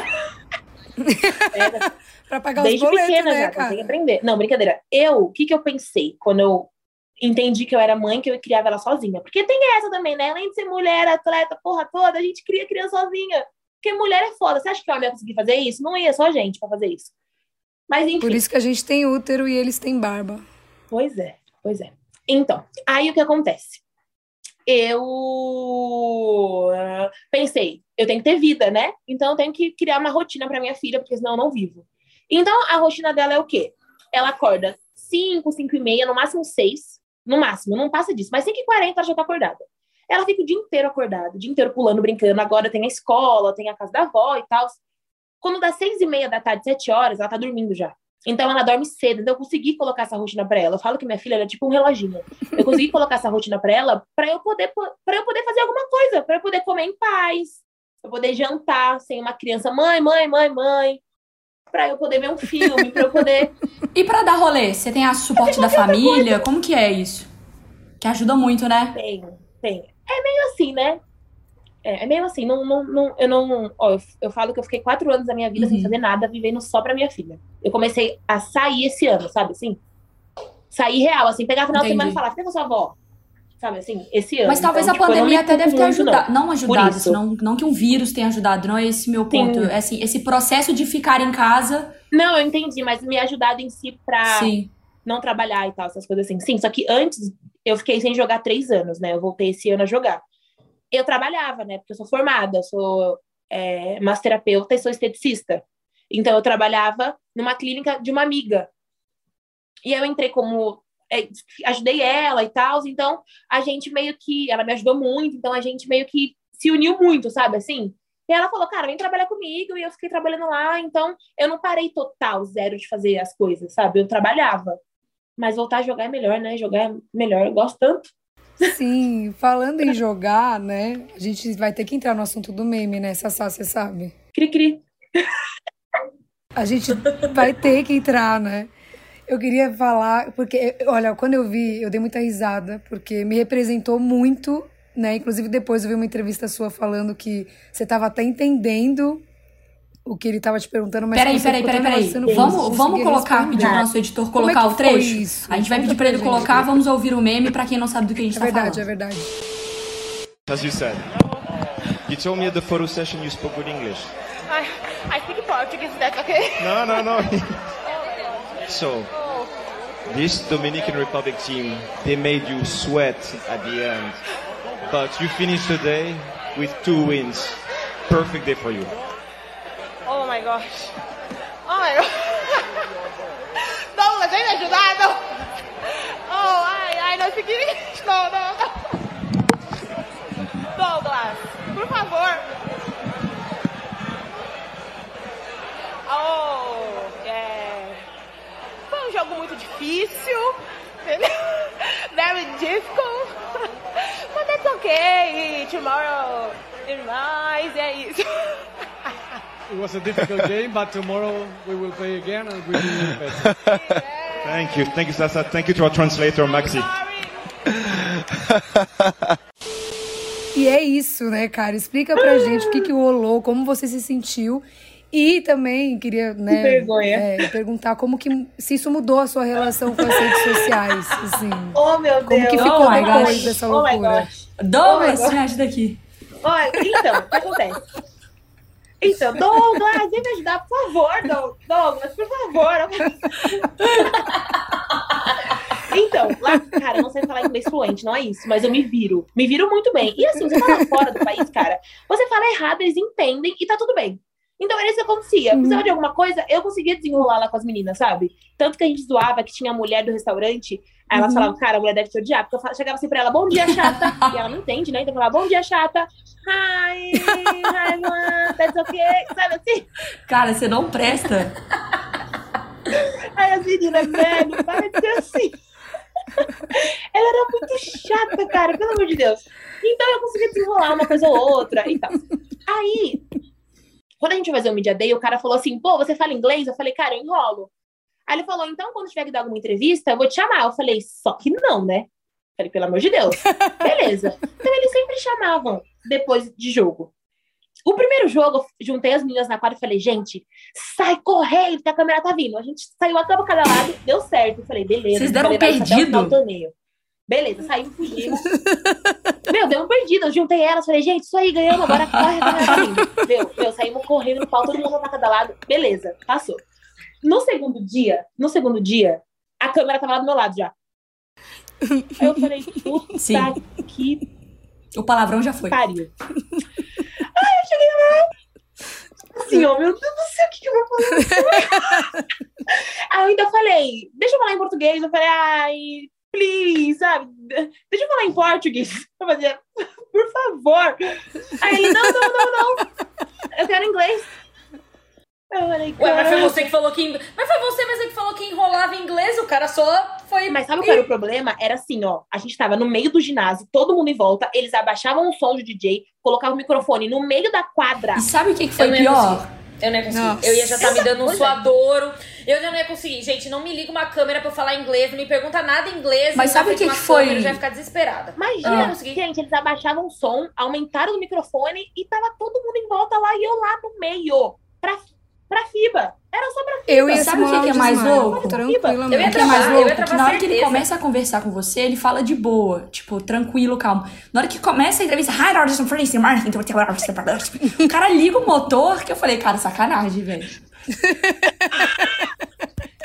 ela pra pagar os desde boletos, pequena né, já, tem que cara? aprender. Não, brincadeira. Eu, o que que eu pensei quando eu entendi que eu era mãe, que eu criava ela sozinha? Porque tem essa também, né? Além de ser mulher, atleta, porra toda, a gente cria criança sozinha. Porque mulher é foda. Você acha que homem ia conseguir fazer isso? Não ia, só a gente pra fazer isso. Mas enfim. Por isso que a gente tem útero e eles têm barba. Pois é, pois é. Então, aí o que acontece? Eu ah, pensei, eu tenho que ter vida, né? Então eu tenho que criar uma rotina para minha filha, porque senão eu não vivo. Então a rotina dela é o quê? Ela acorda 5, 5 e meia, no máximo 6, no máximo, não passa disso, mas 5 e 40 ela já tá acordada. Ela fica o dia inteiro acordada, o dia inteiro pulando, brincando. Agora tem a escola, tem a casa da avó e tal. Quando dá seis e meia da tarde, sete horas, ela tá dormindo já. Então ela dorme cedo. Então eu consegui colocar essa rotina para ela. Eu falo que minha filha é tipo um reloginho. Eu consegui colocar essa rotina para ela para eu poder para eu poder fazer alguma coisa, para eu poder comer em paz, para poder jantar sem uma criança, mãe, mãe, mãe, mãe, para eu poder ver um filme, para eu poder E para dar rolê, você tem a suporte da família? Como que é isso? Que ajuda muito, né? Tem, tem. É meio assim, né? É, é meio assim, não, não, não, eu não. Ó, eu, eu falo que eu fiquei quatro anos da minha vida uhum. sem fazer nada, vivendo só pra minha filha. Eu comecei a sair esse ano, sabe assim? Sair real, assim, pegar final Entendi. de semana e falar, fica com sua avó. Sabe assim, esse ano. Mas talvez então, a tipo, pandemia até deve ter ajudado. Não, não ajudado, assim, não, não que um vírus tenha ajudado, não é esse meu ponto. É assim, esse processo de ficar em casa. Não, eu entendi, mas me ajudado em si pra Sim. não trabalhar e tal, essas coisas assim. Sim, só que antes eu fiquei sem jogar três anos, né? Eu voltei esse ano a jogar eu trabalhava, né? Porque eu sou formada, sou é, massoterapeuta e sou esteticista. Então, eu trabalhava numa clínica de uma amiga. E eu entrei como. É, ajudei ela e tal. Então, a gente meio que. Ela me ajudou muito. Então, a gente meio que se uniu muito, sabe? Assim. E ela falou, cara, vem trabalhar comigo. E eu fiquei trabalhando lá. Então, eu não parei total, zero de fazer as coisas, sabe? Eu trabalhava. Mas voltar a jogar é melhor, né? Jogar é melhor. Eu gosto tanto. Sim, falando em jogar, né? A gente vai ter que entrar no assunto do meme, né, Sassá, você sabe? Cri-cri. A gente vai ter que entrar, né? Eu queria falar, porque, olha, quando eu vi, eu dei muita risada, porque me representou muito, né? Inclusive, depois eu vi uma entrevista sua falando que você estava até entendendo o que ele estava te perguntando, mas peraí, peraí, peraí, peraí. Vamos, vamos colocar, pedir pro nosso editor é colocar é o trecho? Isso? A gente vai pedir para ele colocar, vamos ouvir o meme para quem não sabe do que a gente é tá verdade, falando. É verdade, é verdade. As you said, you told me at the photo session you spoke good English. I, I speak Portuguese, that's okay? No, no, no. so, this Dominican Republic team, they made you sweat at the end. But you finished today with two wins. Perfect day for you. Gosh. Oh my gosh. Douglas, vem me ajudar. Oh, ai, ai, não segui. Não, não. Douglas, por favor. Oh, yeah. Foi um jogo muito difícil. Very difficult. But that's okay. Tomorrow is mais. É isso. It was a difficult game, but tomorrow we will play again and we will be better. Thank you. Thank you, Sasa. Thank you to our translator, Maxi. E é isso, né, cara? Explica pra gente o que, que rolou, como você se sentiu. E também queria né, é, perguntar como que se isso mudou a sua relação com as redes sociais. Assim, oh, meu Deus. Como que ficou oh, depois gosh. dessa loucura? Oh, Douglas, oh, me ajuda aqui. Olha, então, o que acontece? Então, Douglas, vem me ajudar, por favor, Douglas, por favor. Então, lá, cara, não sei falar inglês fluente, não é isso, mas eu me viro. Me viro muito bem. E assim, você tá fora do país, cara, você fala errado, eles entendem e tá tudo bem. Então era isso que acontecia. Precisava de alguma coisa, eu conseguia desenrolar lá com as meninas, sabe? Tanto que a gente zoava que tinha a mulher do restaurante, aí elas uhum. falavam, cara, a mulher deve te odiar. Porque eu chegava assim pra ela, bom dia, chata. e ela não entende, né? Então eu falava, bom dia, chata. Hi, hi, man, that's okay. Sabe assim? Cara, você não presta. aí as meninas, velho, para de ser assim. ela era muito chata, cara, pelo amor de Deus. Então eu conseguia desenrolar uma coisa ou outra e tal. Aí, quando a gente vai fazer o Media Day, o cara falou assim, pô, você fala inglês? Eu falei, cara, eu enrolo. Aí ele falou, então quando tiver que dar alguma entrevista, eu vou te chamar. Eu falei, só que não, né? Eu falei, pelo amor de Deus. Beleza. Então eles sempre chamavam depois de jogo. O primeiro jogo, eu juntei as meninas na quadra e falei, gente, sai correndo, que a câmera tá vindo. A gente saiu a cama cada lado, deu certo. Eu falei, beleza. Vocês deram perdido? Beleza, saímos, fugimos. Meu, deu um perdido. Eu juntei elas, falei, gente, isso aí, ganhamos, agora corre, corre. Meu, meu, saímos correndo no pau, todo mundo pra cada lado. Beleza, passou. No segundo dia, no segundo dia, a câmera tava lá do meu lado já. Aí eu falei, puta Sim. que. O palavrão já foi. Pariu. Aí eu cheguei lá. Assim, ó, meu Deus do céu, o que, que eu vou falar? Aí eu ainda falei, deixa eu falar em português. Eu falei, ai, please, sabe? Deixa eu falar em português. Eu fazia, por favor. Aí ele, não, não, não, não. Eu quero inglês. Eu falei, Ué, mas foi cara. você que falou que. Mas foi você mesmo que falou que enrolava em inglês, o cara só foi. Mas sabe qual era o problema? Era assim, ó. A gente tava no meio do ginásio, todo mundo em volta, eles abaixavam o som do DJ, colocavam o microfone no meio da quadra. E sabe o que, que foi pior? conseguir. Eu não ia conseguir. Nossa. Eu ia já estar me dando um suadouro. Eu já não ia conseguir. Gente, não me liga uma câmera pra eu falar inglês, não me pergunta nada em inglês. Mas sabe o que que foi? câmera, Eu já ia ficar desesperada. Imagina, Ah. consegui. gente, eles abaixavam o som, aumentaram o microfone e tava todo mundo em volta lá e eu lá no meio. Pra, pra FIBA. Era só pra FIBA. Eu ia Sabe o que que é mais louco? Tranquilamente. Eu ia que é mais travar, eu ia louco? Que travar na hora que ele certeza. começa a conversar com você, ele fala de boa, tipo, tranquilo, calmo. Na hora que começa a entrevista, hi, Rogerson Francis, Martin, o cara liga o motor, que eu falei, cara, sacanagem, velho.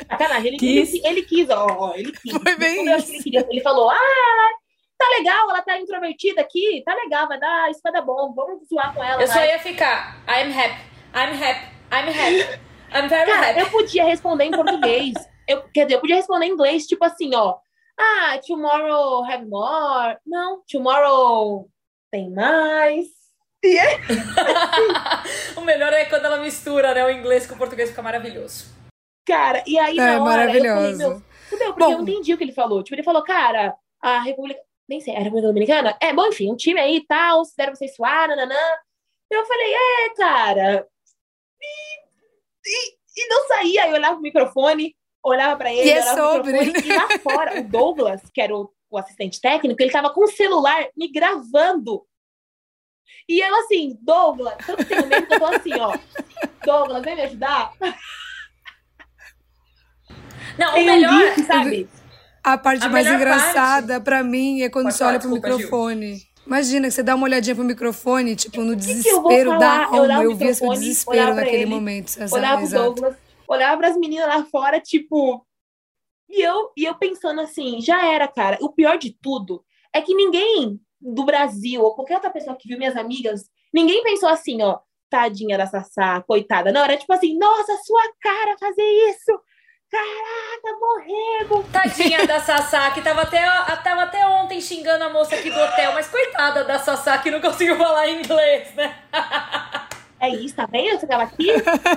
Sacanagem. Ele Quis. quis. Ele, quis, ó, ó, ele quis. Foi bem Quando que ele, queria, ele falou: Ah, tá legal, ela tá introvertida aqui, tá legal, vai dar, isso vai dar bom, vamos zoar com ela. Eu só vai. ia ficar. I'm happy. I'm happy. I'm happy. I'm very Cara, happy. eu podia responder em português. Eu, quer dizer, eu podia responder em inglês, tipo assim, ó. Ah, tomorrow have more. Não, tomorrow tem mais. E é o melhor é quando ela mistura, né? O inglês com o português fica maravilhoso. Cara, e aí É na hora eu falei, maravilhoso. meu, fudeu, porque Bom. eu não entendi o que ele falou. Tipo, ele falou, cara, a República. Nem sei, a República Dominicana? É, bom, enfim, um time aí e tal, deram vocês suar, nananã. Eu falei, é, cara. E, e, e não saía. Aí eu olhava pro microfone, olhava pra ele, E é sobre, microfone, e lá fora, o Douglas, que era o, o assistente técnico, ele tava com o celular me gravando. E eu assim, Douglas, tanto tenho medo que eu tô assim, ó. Douglas, vem me ajudar? Não, o um melhor. sabe? A parte A mais engraçada pra mim é quando Pode você falar, olha pro desculpa, Gil. Imagina que você dá uma olhadinha pro microfone, tipo, no que desespero falar? da alma. Eu via seu desespero naquele ele, momento. Olhava pro. Douglas, olhava pras meninas lá fora, tipo. E eu, e eu pensando assim, já era, cara. O pior de tudo é que ninguém do Brasil, ou qualquer outra pessoa que viu minhas amigas, ninguém pensou assim, ó, tadinha da Sassá, coitada. Não, era tipo assim, nossa, sua cara fazer isso! Caraca, morrendo! Tadinha da Sassá, que tava até, tava até ontem xingando a moça aqui do hotel, mas coitada da Sassá que não conseguiu falar inglês, né? É isso, tá vendo? Você tava aqui?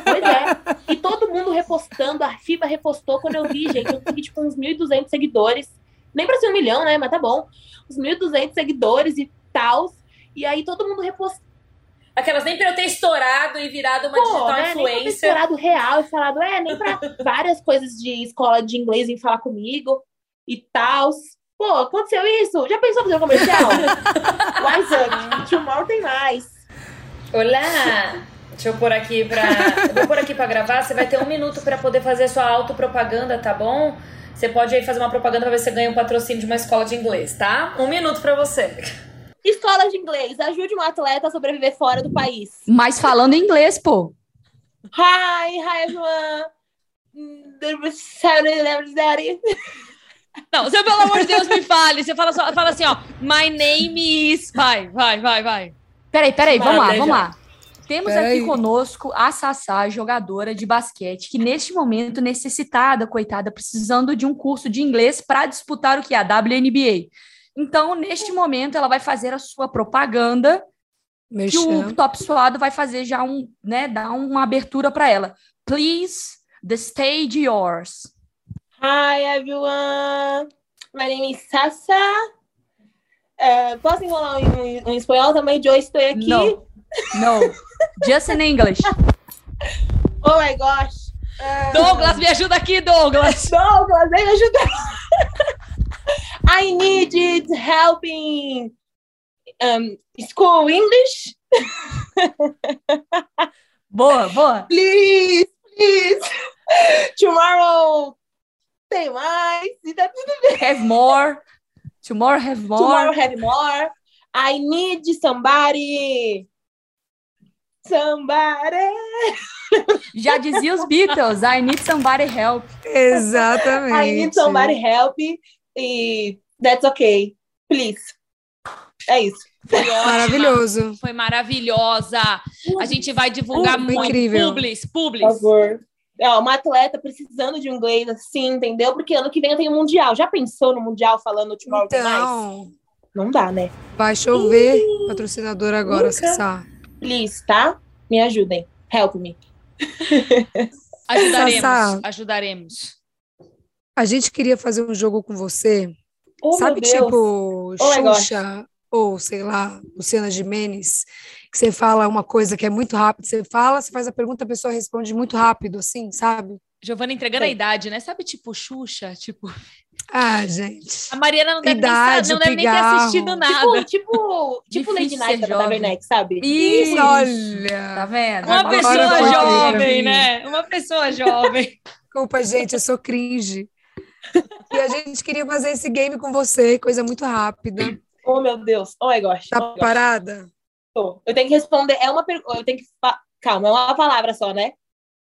Pois é. E todo mundo repostando, a FIBA repostou quando eu vi, gente. Eu segui, tipo, uns 1.200 seguidores. Nem pra ser um milhão, né? Mas tá bom. Uns 1.200 seguidores e tal. E aí todo mundo repostou. Aquelas nem pra eu ter estourado e virado uma Pô, digital né? Nem pra ter influencer. estourado real e falado, é, nem pra várias coisas de escola de inglês vir falar comigo e tal. Pô, aconteceu isso? Já pensou fazer um comercial? Wise up. Tomorrow tem mais. Olá! Deixa eu pôr aqui pra. Eu vou pôr aqui pra gravar. Você vai ter um minuto pra poder fazer sua autopropaganda, tá bom? Você pode aí fazer uma propaganda pra ver se você ganha um patrocínio de uma escola de inglês, tá? Um minuto pra você. Escola de inglês, ajude um atleta a sobreviver fora do país. Mas falando inglês, pô. Hi, hi everyone. Saturday. Não, você, pelo amor de Deus, me fale. Você fala, só, fala assim, ó. My name is. Vai, vai, vai, vai. Peraí, peraí, vamos lá, vamos lá. Temos Peraí. aqui conosco a Sassá, jogadora de basquete, que neste momento necessitada, coitada, precisando de um curso de inglês para disputar o que? A WNBA. Então, neste momento, ela vai fazer a sua propaganda que Mexendo. o Top Suado vai fazer já um, né, dar uma abertura para ela. Please, the stage yours. Hi everyone. My name is Sassa. Eh, posso enrolar em, em espanhol também? Eu estou aqui. No. No. Just in English. Oh my gosh. Eh, Douglas, me ajuda aqui, Douglas. Douglas, vem me ajudar. I needed help in um, school English. Boa, boa. Please, please. Tomorrow tem mais. E tá tudo Have more. Tomorrow have more. Tomorrow have more. I need somebody. Somebody. Já dizia os Beatles, I need somebody help. Exatamente. I need somebody help. E that's okay. Please. É isso. Foi ótima. Maravilhoso. Foi maravilhosa. A gente vai divulgar Foi muito. incrível. Publis, Por publis. favor. É, uma atleta precisando de um inglês assim, entendeu? Porque ano que vem eu tenho Mundial. Já pensou no Mundial falando Tomorrow mais? Então, Não dá, né? vai chover patrocinador agora, Nunca. Sassá. Please, tá? Me ajudem. Help me. Ajudaremos, Sassá. ajudaremos. A gente queria fazer um jogo com você. Oh, Sabe, tipo, Oh. Xuxa ou, sei lá, Luciana Gimenez, que você fala uma coisa que é muito rápido, você fala, você faz a pergunta, a pessoa responde muito rápido, assim, sabe? Giovana entregando a Sei. idade, né? Sabe, tipo, Xuxa? Tipo, Ah, gente. a Mariana não deve, nem, Idade, sa- não deve nem ter assistido nada. Tipo, tipo, tipo Lady Night da. Taberneck, sabe? Isso, Tá Olha, vendo? Uma Agora pessoa jovem, né? Uma pessoa jovem. desculpa, gente, eu sou cringe. E a gente queria fazer esse game com você, coisa muito rápida. Oh, meu Deus. Oh, my gosh. Tá Oh, my gosh. parada? Tô. Eu tenho que responder. É uma pergunta. Eu tenho que. Calma, é uma palavra só, né?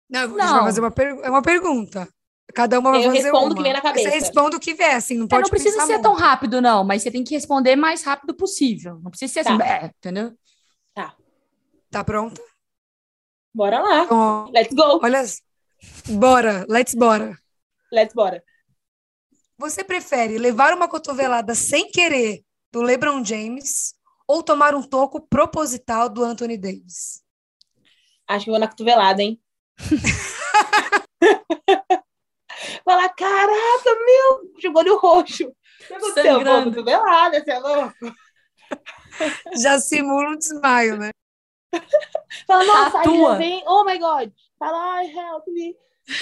Não, a gente Não. vai fazer uma, per... é uma pergunta. Cada uma vai Eu fazer respondo o uma. que vem na cabeça. Você responde o que vier, assim, não É, pode não precisa ser muito. tão rápido, não, mas você tem que responder mais rápido possível. Não precisa ser assim, Tá. é, entendeu? Tá pronta? Bora lá. Então, Let's go. olha, bora, let's bora. Let's bora. Você prefere levar uma cotovelada sem querer do LeBron James ou tomar um toco proposital do Anthony Davis? Acho que eu vou na cotovelada, hein? Falar, caraca, meu, jogou no roxo. Sangrando. cotovelada, você é louco. Já simula um desmaio, né? Fala, nossa, aí Tatua. já vem, oh my God. Fala, ai, help me.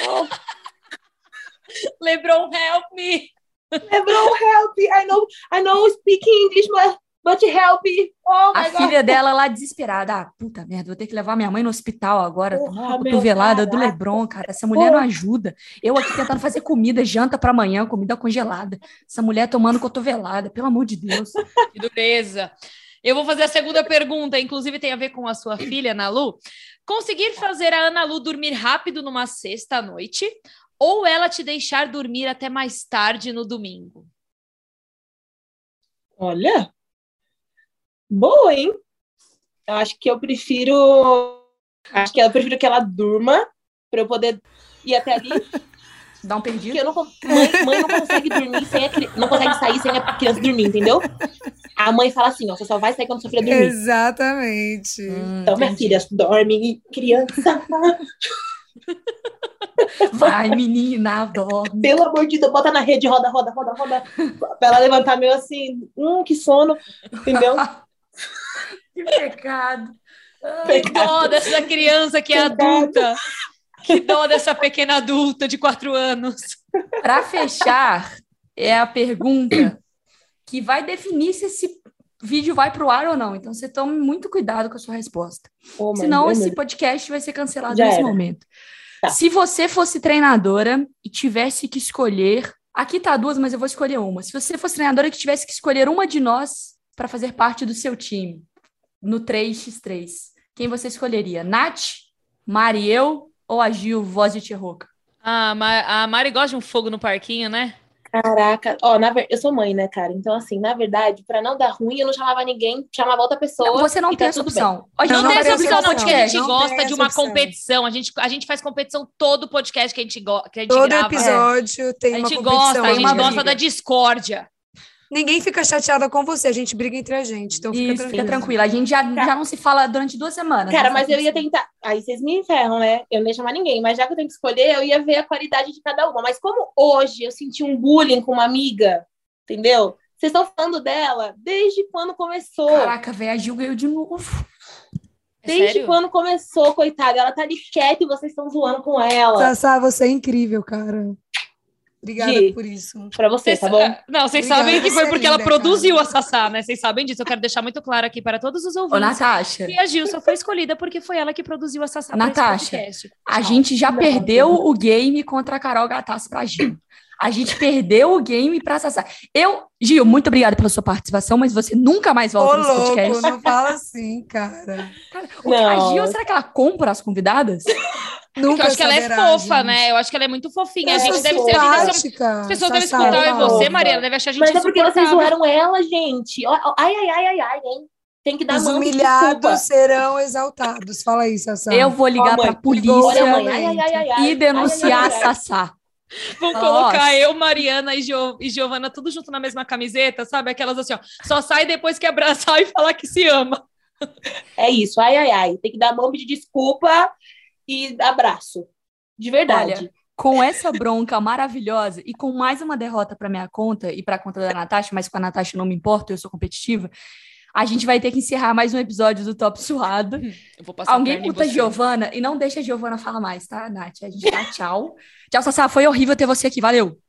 Oh, Lebron, help me. Lebron, help. I know, I know speak English, but, but help me. Oh A my God. filha dela lá desesperada. Ah, puta merda, vou ter que levar minha mãe no hospital agora. Porra, Tomar uma meu, cotovelada do. Lebron, cara. Essa mulher não ajuda. Eu aqui tentando fazer comida, janta pra amanhã, comida congelada. Essa mulher tomando cotovelada, pelo amor de Deus. Que dureza. Eu vou fazer a segunda pergunta, inclusive tem a ver com a sua filha, Ana Lu. Conseguir fazer a Ana Lu dormir rápido numa sexta à noite ou ela te deixar dormir até mais tarde no domingo? Olha. Boa, hein? Eu acho que eu prefiro. Acho que eu prefiro que ela durma para eu poder ir até ali. Dá um Porque perdido. eu não, mãe, mãe não consegue dormir sem a criança. Não consegue sair sem a criança dormir, entendeu? A mãe fala assim: ó, você só vai sair quando sua filha dormir. Exatamente. Hum, Então, minha entendi. filha, dorme, criança. Vai, menina, dorme. Pelo amor de Deus, bota na rede, roda, roda, roda, roda. Pra ela levantar meio assim, hum, que sono, entendeu? Que pecado. Que dó dessa criança que é Pecado. adulta. Que dó dessa pequena adulta de quatro anos. Para fechar, é a pergunta que vai definir se esse vídeo vai pro ar ou não. Então você tome muito cuidado com a sua resposta. Oh, Senão meu esse podcast vai ser cancelado Já nesse era. momento. Tá. Se você fosse treinadora e tivesse que escolher, aqui tá duas, mas eu vou escolher uma. Se você fosse treinadora que tivesse que escolher uma de nós para fazer parte do seu time no 3x3, quem você escolheria? Nath, Mariel ou a Gil, voz de Tcherroca? Ah, a Mari gosta de um fogo no parquinho, né? Caraca, ó, na ver... eu sou mãe, né, cara? Então, assim, na verdade, pra não dar ruim, eu não chamava ninguém, chamava outra pessoa. Não, você não e tem tá opção. A gente Não, não tem essa opção, essa não, porque a gente. Não gosta de uma opção. competição. A gente, a gente faz competição todo podcast que a gente, go que a gente Todo grava. episódio tem A uma gente competição. gosta, a gente uma gosta da discórdia. Ninguém fica chateada com você, a gente briga entre a gente. Então fica Isso, tranquilo. fica tranquila. A gente já, já não se fala durante duas semanas. Cara, né? mas eu ia tentar. Aí vocês me enferram, né? Eu não ia chamar ninguém, mas já que eu tenho que escolher, eu ia ver a qualidade de cada uma. Mas como hoje eu senti um bullying com uma amiga, entendeu? Vocês estão falando dela desde quando começou. Caraca, velho, a Gil ganhou de novo. É desde sério? quando começou, coitada. Ela tá ali quieta e vocês estão zoando com ela. Sassá, você é incrível, cara. Obrigada Gi. por isso. Pra você, Vocês, tá bom? Não, vocês Obrigada, sabem que foi porque ela linda, produziu cara. a Sassá, né? Vocês sabem disso. Eu quero deixar muito claro aqui para todos os Ô, ouvintes. Natasha, E a Gil só foi escolhida porque foi ela que produziu a Sassá para Natasha, a gente já perdeu o game contra a Carol Gattas pra Gil. A gente perdeu o game pra Sassá. Eu, Gil, muito obrigada pela sua participação, mas você nunca mais Ô, volta nesse louco, podcast. não fala assim, cara. O que- A Não. Gil, será que ela compra as convidadas? Nunca eu acho que ela é fofa, gente. né? Eu acho que ela é muito fofinha. Eu a gente deve ser. A, gente deve ser- simpática, as pessoas devem escutar ela é você. Mariana, deve achar a gente Mas é porque vocês zoaram ela, gente. Ai, ai, ai, ai, ai, hein? Tem que dar Os mão humilhados serão exaltados. Fala aí, Sassá. Eu vou ligar Ó, mãe, pra polícia. Ai, ai, ai, e denunciar Ai, ai, ai, a ai. Sassá. Vão Nossa. colocar eu, Mariana e, jo e Giovana tudo junto na mesma camiseta, sabe? Aquelas assim, ó. Só sai depois que abraçar e falar que se ama. É isso, ai, ai, ai. Tem que dar mão de desculpa e abraço. De verdade. Olha, com essa bronca maravilhosa e com mais uma derrota para minha conta e para a conta da Natasha, mas com a Natasha não me importa, eu sou competitiva. A gente vai ter que encerrar mais um episódio do Top Suado. Eu vou passar Alguém perna em muta a você. Giovana e não deixa a Giovana falar mais, tá, Nath? A gente dá tchau. tchau, Sassá. Foi horrível ter você aqui. Valeu.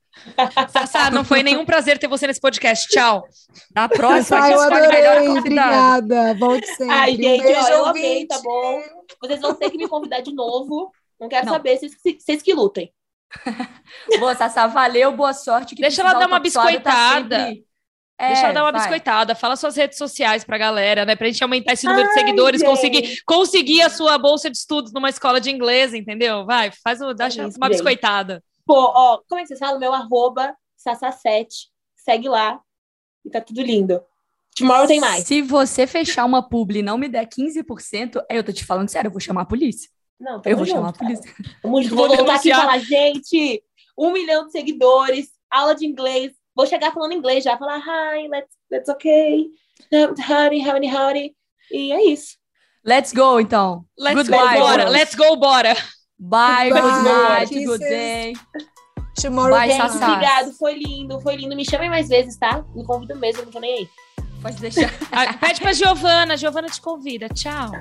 Sassá, não foi nenhum prazer ter você nesse podcast. Tchau. Na próxima, Ai, a eu gente escolhe melhor adorei. Obrigada. Volte sempre. Ai, Um gente, beijo, ó, eu amei, tá bom? Vocês vão ter que me convidar de novo. Não quero Não. saber, vocês, vocês que lutem. Boa, Sassá. Valeu, boa sorte. Que Deixa ela dar uma tá biscoitada. sempre- Deixa É, ela dar uma vai. biscoitada. Fala suas redes sociais pra galera, né? Pra gente aumentar esse número de Ai, seguidores, gente. conseguir, conseguir a sua bolsa de estudos numa escola de inglês, entendeu? Vai, faz o, dá É isso, uma gente. biscoitada. Pô, ó, como é que vocês falam? Meu arroba, Sassa7. Segue lá. E tá tudo lindo. Tomorrow tem mais. Se você fechar uma publi e não me der 15%, aí eu tô te falando sério, eu vou chamar a polícia. Não, Eu vou junto, chamar a polícia. Junto. Vou voltar aqui e falar, gente, um milhão de seguidores, aula de inglês. Vou chegar falando inglês já, falar hi, let's, let's okay. Howdy, howdy, howdy. E é isso. Let's go, então. Let's Goodbye, go, bora. Let's go, bora. Bye, Bye, good night, good day. Tomorrow Bye, Gente, Sassá. mais. obrigado, foi lindo, foi lindo. Me chamem mais vezes, tá? Me convidam mesmo, eu não tô nem aí. Pode deixar. Ah, Pede pra Giovana. Giovana te convida. Tchau.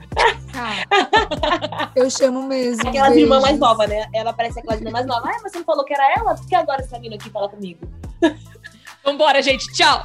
Tchau. Eu chamo mesmo. Aquela irmã mais Beijos. nova, né? Ela parece aquela irmã mais nova. Ah, mas você não falou que era ela? Por que agora você tá vindo aqui falar comigo? Vambora, gente. Tchau.